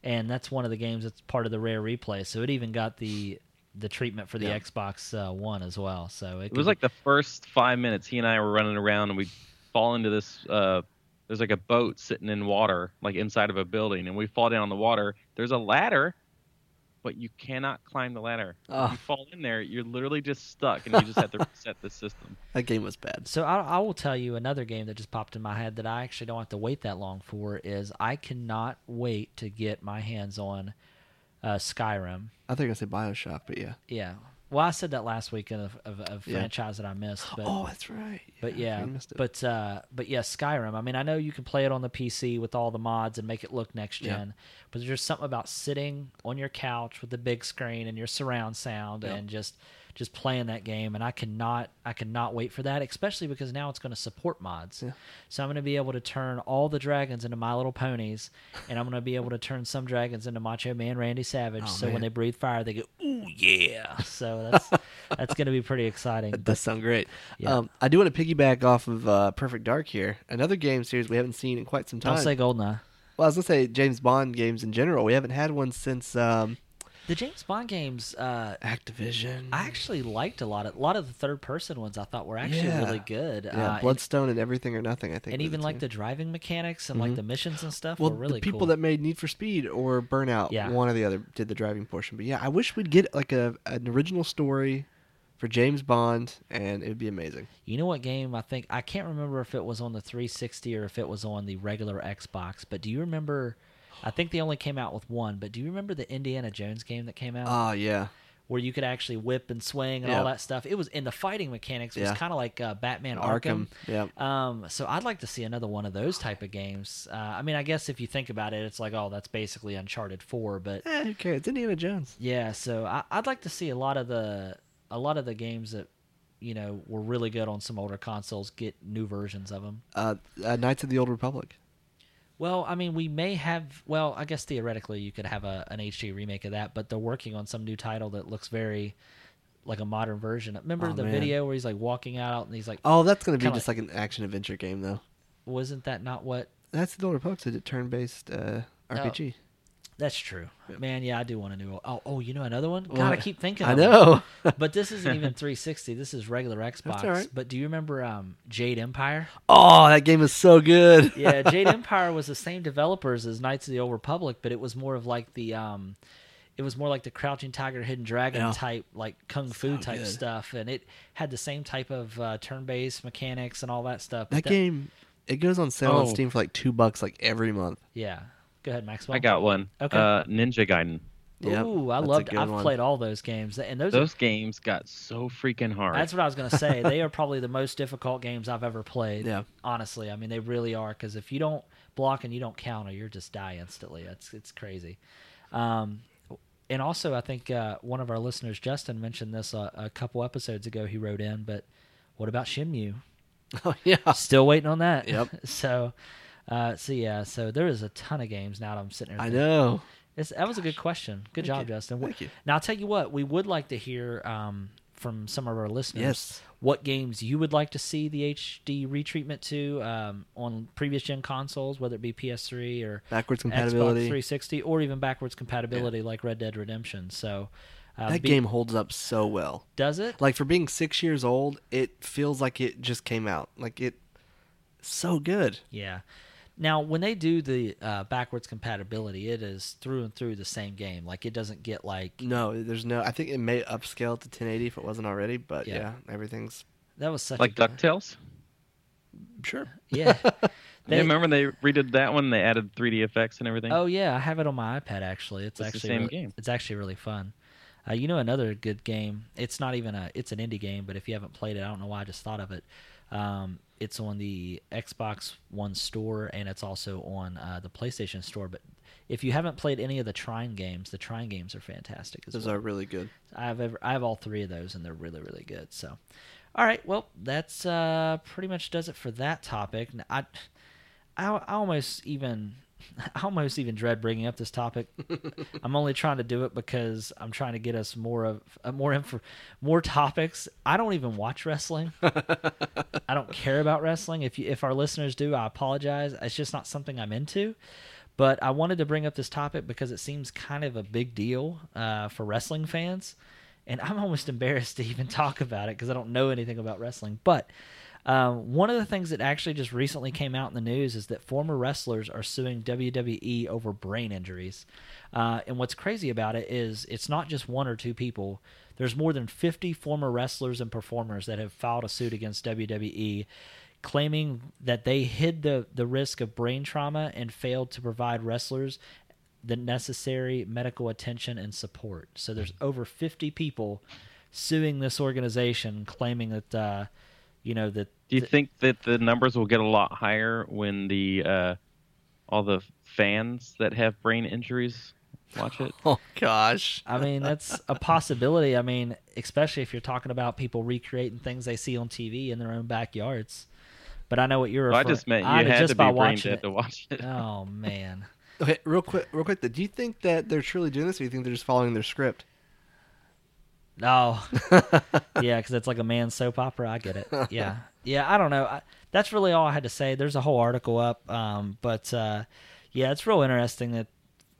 and that's one of the games that's part of the rare replay. So it even got the the treatment for the Yeah. Xbox uh, One as well. So it, It was like the first five minutes he and I were running around and we fall into this. Uh, there's like a boat sitting in water, like inside of a building, and we fall down on the water. There's a ladder, but you cannot climb the ladder. Oh. If you fall in there, you're literally just stuck, and you just have to reset the system. That game was bad. So I, I will tell you another game that just popped in my head that I actually don't have to wait that long for is I cannot wait to get my hands on uh, Skyrim. I think I said Bioshock, but yeah. Yeah. Well, I said that last week of, of, of Yeah. franchise that I missed, but oh, that's right. but yeah, missed it. but uh, but yeah, Skyrim. I mean, I know you can play it on the PC with all the mods and make it look next Yeah. gen, but there's just something about sitting on your couch with the big screen and your surround sound Yeah. and just just playing that game, and I cannot I cannot wait for that, especially because now it's going to support mods. Yeah. So I'm going to be able to turn all the dragons into My Little Ponies, and I'm going to be able to turn some dragons into Macho Man Randy Savage. Oh, so when they breathe fire, they go ooh yeah. So that's that's going to be pretty exciting. That does sound great. Yeah. Um, I do want to piggyback off of uh, Perfect Dark here. Another game series we haven't seen in quite some time. Don't say Goldeneye. well, I was gonna say James Bond games in general. We haven't had one since um, The James Bond games, uh, Activision. I actually liked a lot of a lot of the third person ones. I thought were actually Yeah. really good. yeah, uh, Bloodstone and, Everything or Nothing. I think, and, even the like the driving mechanics and like Mhm. the missions and stuff well, were really the people cool. that made Need for Speed or Burnout, Yeah. one or the other, did the driving portion. But yeah, I wish we'd get like a an original story for James Bond, and it'd be amazing. You know what game I think I can't remember if it was on the 360 or if it was on the regular Xbox, but do you remember I think they only came out with one, but do you remember the Indiana Jones game that came out Oh yeah, where you could actually whip and swing and all that stuff? It was in the fighting mechanics It was Yeah. kind of like uh, Batman Arkham. Arkham. Yeah. Um, so I'd like to see another one of those type of games. Uh, I mean, I guess if you think about it, it's like, oh, that's basically Uncharted Four, but Eh, who cares? It's Indiana Jones. yeah. So I, I'd like to see a lot of the a lot of the games that you know were really good on some older consoles get new versions of them. Uh, uh, Knights of the Old Republic. Well, I mean, we may have. Well, I guess theoretically you could have a, an HD remake of that, but they're working on some new title that looks very like a modern version. Remember Oh, the man. video where he's like walking out and he's like, Oh, that's gonna be just like an action adventure game though. wasn't that not what? That's the Old Republic, a turn-based uh, RPG. That's true, man. Yeah, I do want a new. Oh, oh, you know another one? God, I keep thinking. I know. but this isn't even 360. This is regular Xbox. right. But do you remember um, Jade Empire? oh, that game is so good. yeah, Jade Empire was the same developers as Knights of the Old Republic, but it was more of like the um it was more like the Crouching Tiger, Hidden Dragon Yeah. type, like kung fu type good. stuff, and it had the same type of uh, turn-based mechanics and all that stuff. but that game, it goes on sale on Oh. Steam for like two bucks like every month. yeah. Go ahead, Maxwell. I got one. Okay. Uh, Ninja Gaiden. Yep, Ooh, I loved. good I've one. played all those games, and those. are, Those games got so freaking hard. that's what I was gonna say. they are probably the most difficult games I've ever played. Yeah. honestly, I mean they really are. Because if you don't block and you don't counter, you're just die instantly. It's it's crazy. Um, and also, I think uh, one of our listeners, Justin, mentioned this a, a couple episodes ago. He wrote in, but what about Shenmue? Oh yeah. Still waiting on that. Yep. so, uh, so yeah, so there is a ton of games now that I'm sitting here. I thinking- know. It's, that was a good question. Good Thank job, you. Justin. Thank you. Now I'll tell you what, we would like to hear um, from some of our listeners. Yes. What games you would like to see the HD retreatment to um, on previous gen consoles, whether it be PS3 or Backwards Xbox compatibility. 360, or even backwards compatibility like Red Dead Redemption. So uh, That be- game holds up so well. does it? Like for being six years old, it feels like it just came out. Like it, so good. Yeah. Now, when they do the uh, backwards compatibility, it is through and through the same game. Like it doesn't get like No, there's no. I think it may upscale to 1080 if it wasn't already. But Yeah. yeah, everything's that was such like a good- DuckTales. sure. Yeah. They- yeah, remember they redid that one? They added 3D effects and everything. Oh yeah, I have it on my iPad actually. It's, It's the actually same really, game. It's actually really fun. Uh, you know another good game. It's not even a. It's an indie game, but if you haven't played it, I don't know why I just thought of it. Um, it's on the Xbox One store and it's also on uh, the PlayStation store. But if you haven't played any of the Trine games, the Trine games are fantastic as Those well. are really good. I have ever, I have all three of those, and they're really really good. So, all right, well that's uh, pretty much does it for that topic. I I almost even, I almost even dread bringing up this topic. I'm only trying to do it because I'm trying to get us more of uh, more info, more topics. I don't even watch wrestling. I don't care about wrestling. If you, if our listeners do, I apologize. It's just not something I'm into. But I wanted to bring up this topic because it seems kind of a big deal uh, for wrestling fans, and I'm almost embarrassed to even talk about it because I don't know anything about wrestling. But um, one of the things that actually just recently came out in the news is that former wrestlers are suing WWE over brain injuries. Uh, and what's crazy about it is it's not just one or two people. There's more than 50 former wrestlers and performers that have filed a suit against WWE claiming that they hid the, the risk of brain trauma and failed to provide wrestlers the necessary medical attention and support. So there's over 50 people suing this organization claiming that uh, you know that Do you th- think that the numbers will get a lot higher when the uh, all the fans that have brain injuries watch it. Oh gosh. I mean, that's a possibility. I mean, especially if you're talking about people recreating things they see on TV in their own backyards. But I know what you're Well, I just meant you I, had just to by be brain watching dead it. to watch it. Oh man. Okay, real quick, real quick. Do you think that they're truly doing this, or do you think they're just following their script? No. yeah, because it's like a man soap opera. I get it. Yeah, yeah. I don't know. I, that's really all I had to say. There's a whole article up, um, but uh, yeah, it's real interesting that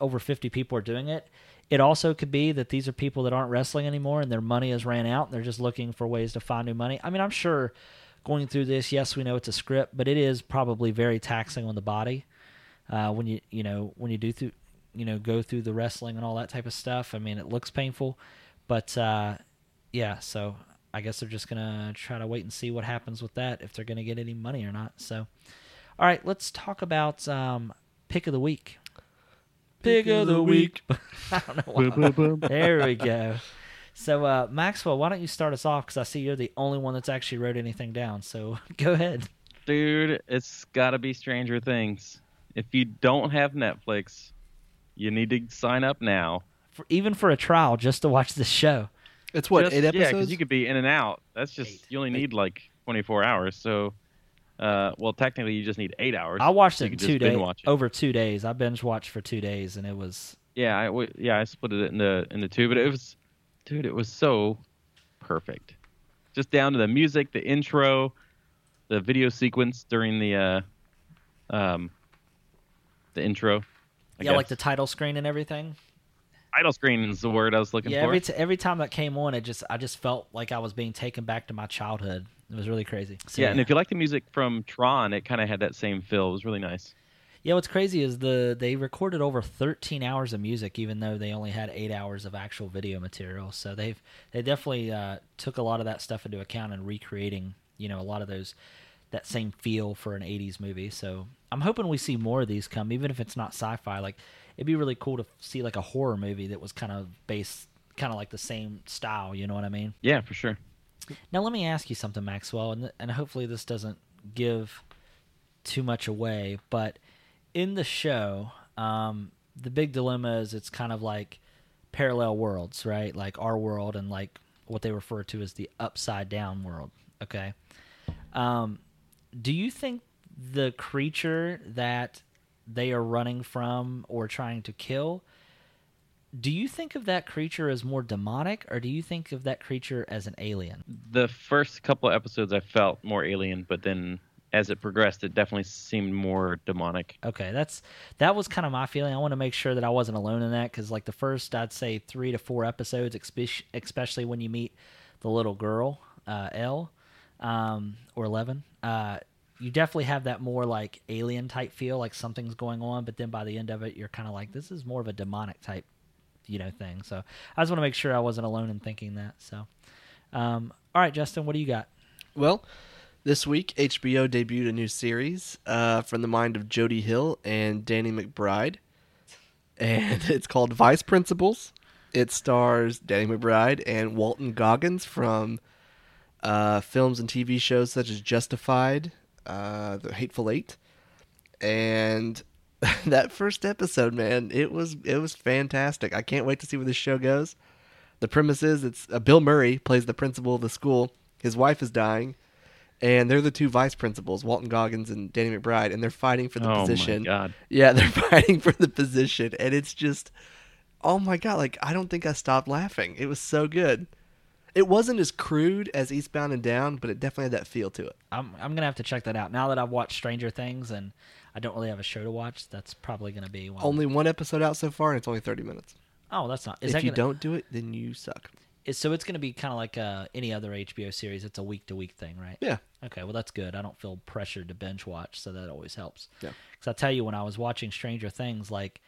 over 50 people are doing it. It also could be that these are people that aren't wrestling anymore and their money has ran out and they're just looking for ways to find new money. I mean, I'm sure going through this, yes, we know it's a script, but it is probably very taxing on the body uh, when you you know when you do through you know go through the wrestling and all that type of stuff. I mean, it looks painful, but uh, yeah. So I guess they're just gonna try to wait and see what happens with that if they're gonna get any money or not. So, all right, let's talk about um, pick of the week. Pick of the week. I don't know why. There we go. So uh, Maxwell, why don't you start us off? Because I see you're the only one that's actually wrote anything down. So go ahead. Dude, it's got to be Stranger Things. If you don't have Netflix, you need to sign up now. For, even for a trial, just to watch this show. It's what Just- eight Yeah, episodes. because you could be in and out. That's just Eight. you only need like 24 hours. So, uh, well, technically you just need eight hours. I watched So it in two days. Over two days, I binge watched for two days, and it was Yeah, I w- yeah I split it into into two, but it was, dude, it was so perfect. Just down to the music, the intro, the video sequence during the uh, um, the intro. I yeah, like the title screen and everything. Title screen is the word I was looking yeah, for. every t- every time that came on, it just I just felt like I was being taken back to my childhood. It was really crazy. So, yeah, and if you like the music from Tron, it kind of had that same feel. It was really nice. Yeah, what's crazy is the they recorded over 13 hours of music, even though they only had eight hours of actual video material. So they've they definitely uh, took a lot of that stuff into account and recreating, you know, a lot of those that same feel for an 80s movie. So I'm hoping we see more of these come, even if it's not sci-fi. Like it'd be really cool to see like a horror movie that was kind of based, kind of like the same style. You know what I mean? Yeah, for sure. Now let me ask you something, Maxwell, and and hopefully this doesn't give too much away, but in the show, um, the big dilemma is it's kind of like parallel worlds, right? Like our world and like what they refer to as the upside down world. Okay. Um, do you think the creature that they are running from or trying to kill? Do you think of that creature as more demonic, or do you think of that creature as an alien? The first couple of episodes, I felt more alien, but then as it progressed, it definitely seemed more demonic. Okay, that's that was kind of my feeling. I want to make sure that I wasn't alone in that because, like, the first I'd say three to four episodes, especially when you meet the little girl, uh, El, um, or Eleven, uh, you definitely have that more like alien type feel, like something's going on. But then by the end of it, you're kind of like, this is more of a demonic type, you know, thing. So I just want to make sure I wasn't alone in thinking that. So, um, all right, Justin, what do you got? Well, this week HBO debuted a new series uh, from the mind of Jody Hill and Danny McBride, and it's called Vice Principals. It stars Danny McBride and Walton Goggins from uh, films and TV shows such as Justified, uh, The Hateful Eight, and that first episode, man, it was it was fantastic. I can't wait to see where this show goes. The premise is it's uh, Bill Murray plays the principal of the school. His wife is dying, and they're the two vice principals, Walton Goggins and Danny McBride, and they're fighting for the oh position. my god! Yeah, they're fighting for the position, and it's just, oh my god! Like I don't think I stopped laughing. It was so good. It wasn't as crude as Eastbound and Down, but it definitely had that feel to it. I'm I'm gonna have to check that out now that I've watched Stranger Things and I don't really have a show to watch. That's probably gonna be one. Only one episode out so far, and it's only thirty minutes. oh, that's not. Is if that you gonna, don't do it, then you suck. so it's gonna be kind of like uh, any other HBO series. It's a week to week thing, right? Yeah. Okay, well that's good. I don't feel pressured to binge watch, so that always helps. Yeah. Because I tell you, when I was watching Stranger Things, like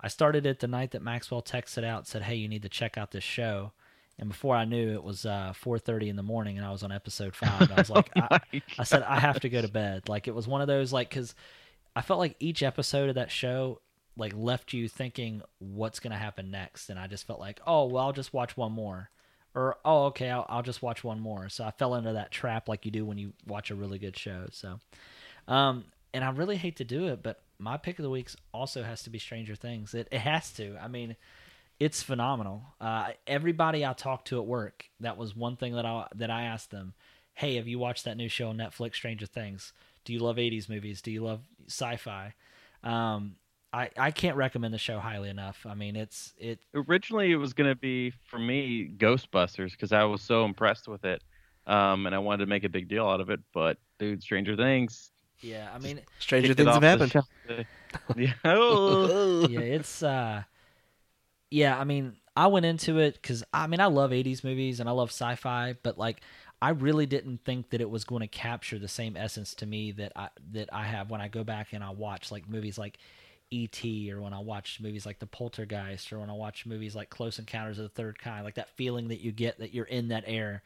I started it the night that Maxwell texted out, said, "Hey, you need to check out this show." And before I knew, it was uh, 4:30 in the morning, and I was on episode five. I was like, I, I said, I have to go to bed. Like it was one of those, like, because I felt like each episode of that show like left you thinking what's gonna happen next, and I just felt like, oh well, I'll just watch one more, or oh okay, I'll, I'll just watch one more. So I fell into that trap like you do when you watch a really good show. So, um, and I really hate to do it, but my pick of the week also has to be Stranger Things. It it has to. I mean, it's phenomenal. Uh, everybody I talked to at work, that was one thing that I that I asked them. Hey, have you watched that new show on Netflix, Stranger Things? Do you love '80s movies? Do you love sci-fi? Um, I I can't recommend the show highly enough. I mean, it's it. Originally, it was going to be for me Ghostbusters because I was so impressed with it, um, and I wanted to make a big deal out of it. But dude, Stranger Things. Yeah, I mean, Stranger things have happened. yeah. Oh. yeah, it's uh yeah, I mean, I went into it cuz I mean, I love 80s movies and I love sci-fi, but like I really didn't think that it was going to capture the same essence to me that I that I have when I go back and I watch like movies like E.T. or when I watch movies like The Poltergeist or when I watch movies like Close Encounters of the Third Kind, like that feeling that you get that you're in that air.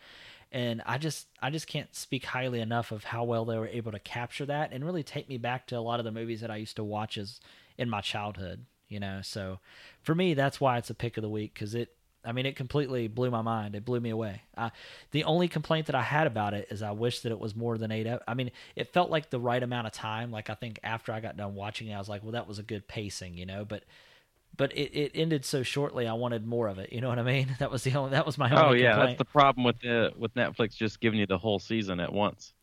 And I just I just can't speak highly enough of how well they were able to capture that and really take me back to a lot of the movies that I used to watch as in my childhood, you know. So for me that's why it's a pick of the week cuz it I mean, it completely blew my mind. It blew me away. Uh, the only complaint that I had about it is I wish that it was more than eight. I mean, it felt like the right amount of time. Like I think after I got done watching it, I was like, well, that was a good pacing, you know. But but it, it ended so shortly. I wanted more of it. You know what I mean? That was the only. That was my only. Oh yeah, complaint. that's the problem with the with Netflix just giving you the whole season at once.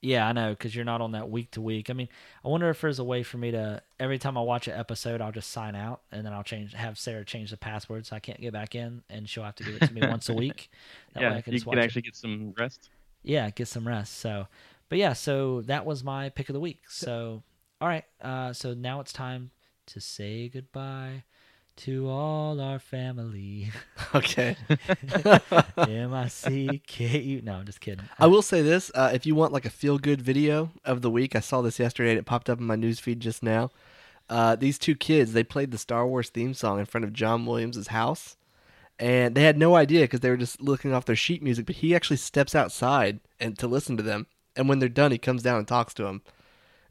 Yeah, I know because you're not on that week to week. I mean, I wonder if there's a way for me to every time I watch an episode, I'll just sign out and then I'll change have Sarah change the password so I can't get back in, and she'll have to give it to me once a week. That way yeah, I can you can watch it. actually get some rest. yeah, get some rest. So, but yeah, so that was my pick of the week. So, all right, uh, so now it's time to say goodbye to all our family. Okay. M I C K U. No, I'm just kidding. I will say this: uh, if you want like a feel-good video of the week, I saw this yesterday and it popped up in my news feed just now. Uh, these two kids they played the Star Wars theme song in front of John Williams' house, and they had no idea because they were just looking off their sheet music. But he actually steps outside and to listen to them, and when they're done, he comes down and talks to them.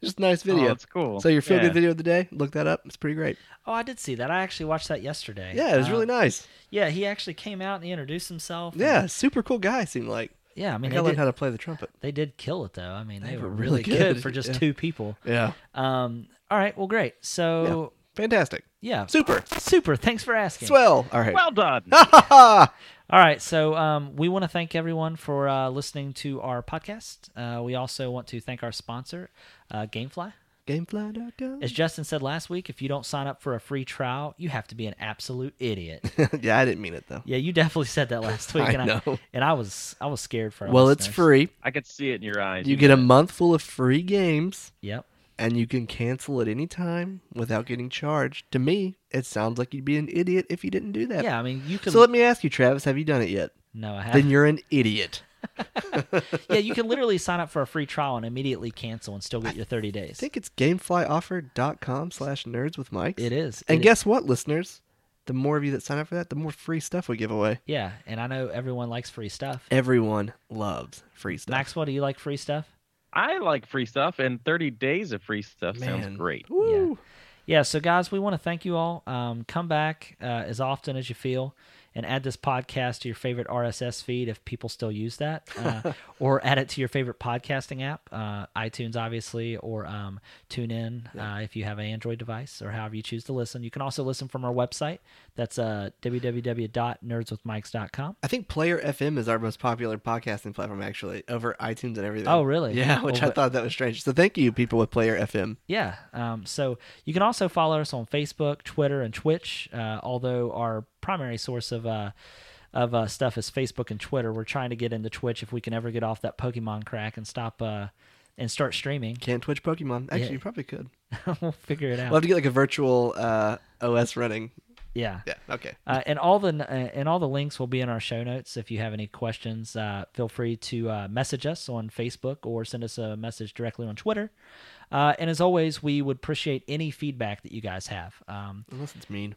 Just a nice video. Oh, that's cool. So your feel-good Yeah. video of the day, look that up. It's pretty great. Oh, I did see that. I actually watched that yesterday. Yeah, it was Uh, really nice. Yeah, he actually came out and he introduced himself. and- Yeah, super cool guy. Seemed like. yeah. I I mean, they learned did, how to play the trumpet. they did kill it though. I mean, they, were really good, good. for just Yeah. two people. Yeah, Um. All right. Well, great. So fantastic. yeah, Super. super. Thanks for asking. Swell. All right. Well done. Ha All right, so um, we want to thank everyone for uh, listening to our podcast. Uh, we also want to thank our sponsor, uh, GameFly. Gamefly.com. As Justin said last week, if you don't sign up for a free trial, you have to be an absolute idiot. yeah, I didn't mean it though. yeah, you definitely said that last week, I and know. I and I was I was scared for. Our Well, it's free. I could see it in your eyes. You get know a month full of free games, Yep. And you can cancel at any time without getting charged. To me, it sounds like you'd be an idiot if you didn't do that. Yeah, I mean you can. So let me ask you, Travis, have you done it yet? no, I haven't. Then you're an idiot. yeah, you can literally sign up for a free trial and immediately cancel and still get your thirty days. I think it's gameflyoffer.com slash nerds with mics. it is. And It- guess what, listeners? The more of you that sign up for that, the more free stuff we give away. yeah, and I know everyone likes free stuff. Everyone loves free stuff. Maxwell, do you like free stuff? I like free stuff, and 30 days of free stuff Man. sounds great. Woo. Yeah, so guys, we want to thank you all. Um, come back uh, as often as you feel and add this podcast to your favorite RSS feed if people still use that, uh, or add it to your favorite podcasting app, uh, iTunes, obviously, or um, TuneIn uh, if you have an Android device, or however you choose to listen. You can also listen from our website. That's uh, www.nerdswithmics.com. I think Player FM is our most popular podcasting platform, actually, over iTunes and everything. Oh, really? Yeah, which Well, I thought that was strange. So thank you, people with Player FM. Yeah. Um, so you can also follow us on Facebook, Twitter, and Twitch. Uh, although our primary source of uh, of uh, stuff is Facebook and Twitter, we're trying to get into Twitch if we can ever get off that Pokemon crack and stop uh, and start streaming. Can't Twitch Pokemon. Actually, Yeah. you probably could. we'll figure it out. We'll have to get like a virtual uh, OS running. yeah. Yeah. Okay. Uh, and all the uh, and all the links will be in our show notes. If you have any questions, uh, feel free to uh, message us on Facebook or send us a message directly on Twitter. Uh, and as always, we would appreciate any feedback that you guys have. Um, Unless it's mean.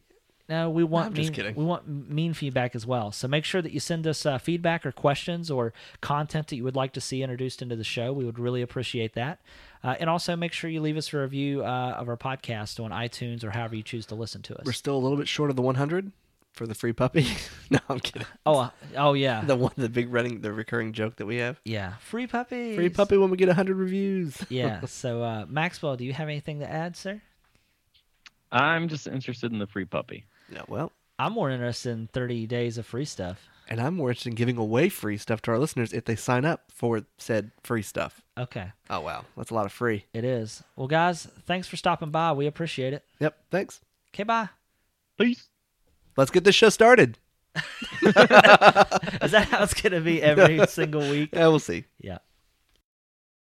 No, we want I'm just mean, kidding. we want mean feedback as well. So make sure that you send us uh, feedback or questions or content that you would like to see introduced into the show. We would really appreciate that. Uh, and also make sure you leave us a review uh, of our podcast on iTunes or however you choose to listen to us. We're still a little bit short of the 100. for the free puppy. no, I'm kidding. Oh, uh, oh yeah, The one, the big running, the recurring joke that we have. yeah. Free puppy. Free puppy when we get hundred reviews. yeah. So uh, Maxwell, do you have anything to add, sir? I'm just interested in the free puppy. Yeah, well, I'm more interested in 30 days of free stuff. and I'm more interested in giving away free stuff to our listeners if they sign up for said free stuff. Okay, Oh wow, that's a lot of free. it is. Well, guys, thanks for stopping by. We appreciate it. Yep, thanks. Okay, bye. Peace. Let's get this show started. Is that how it's going to be every single week? Yeah, we'll see.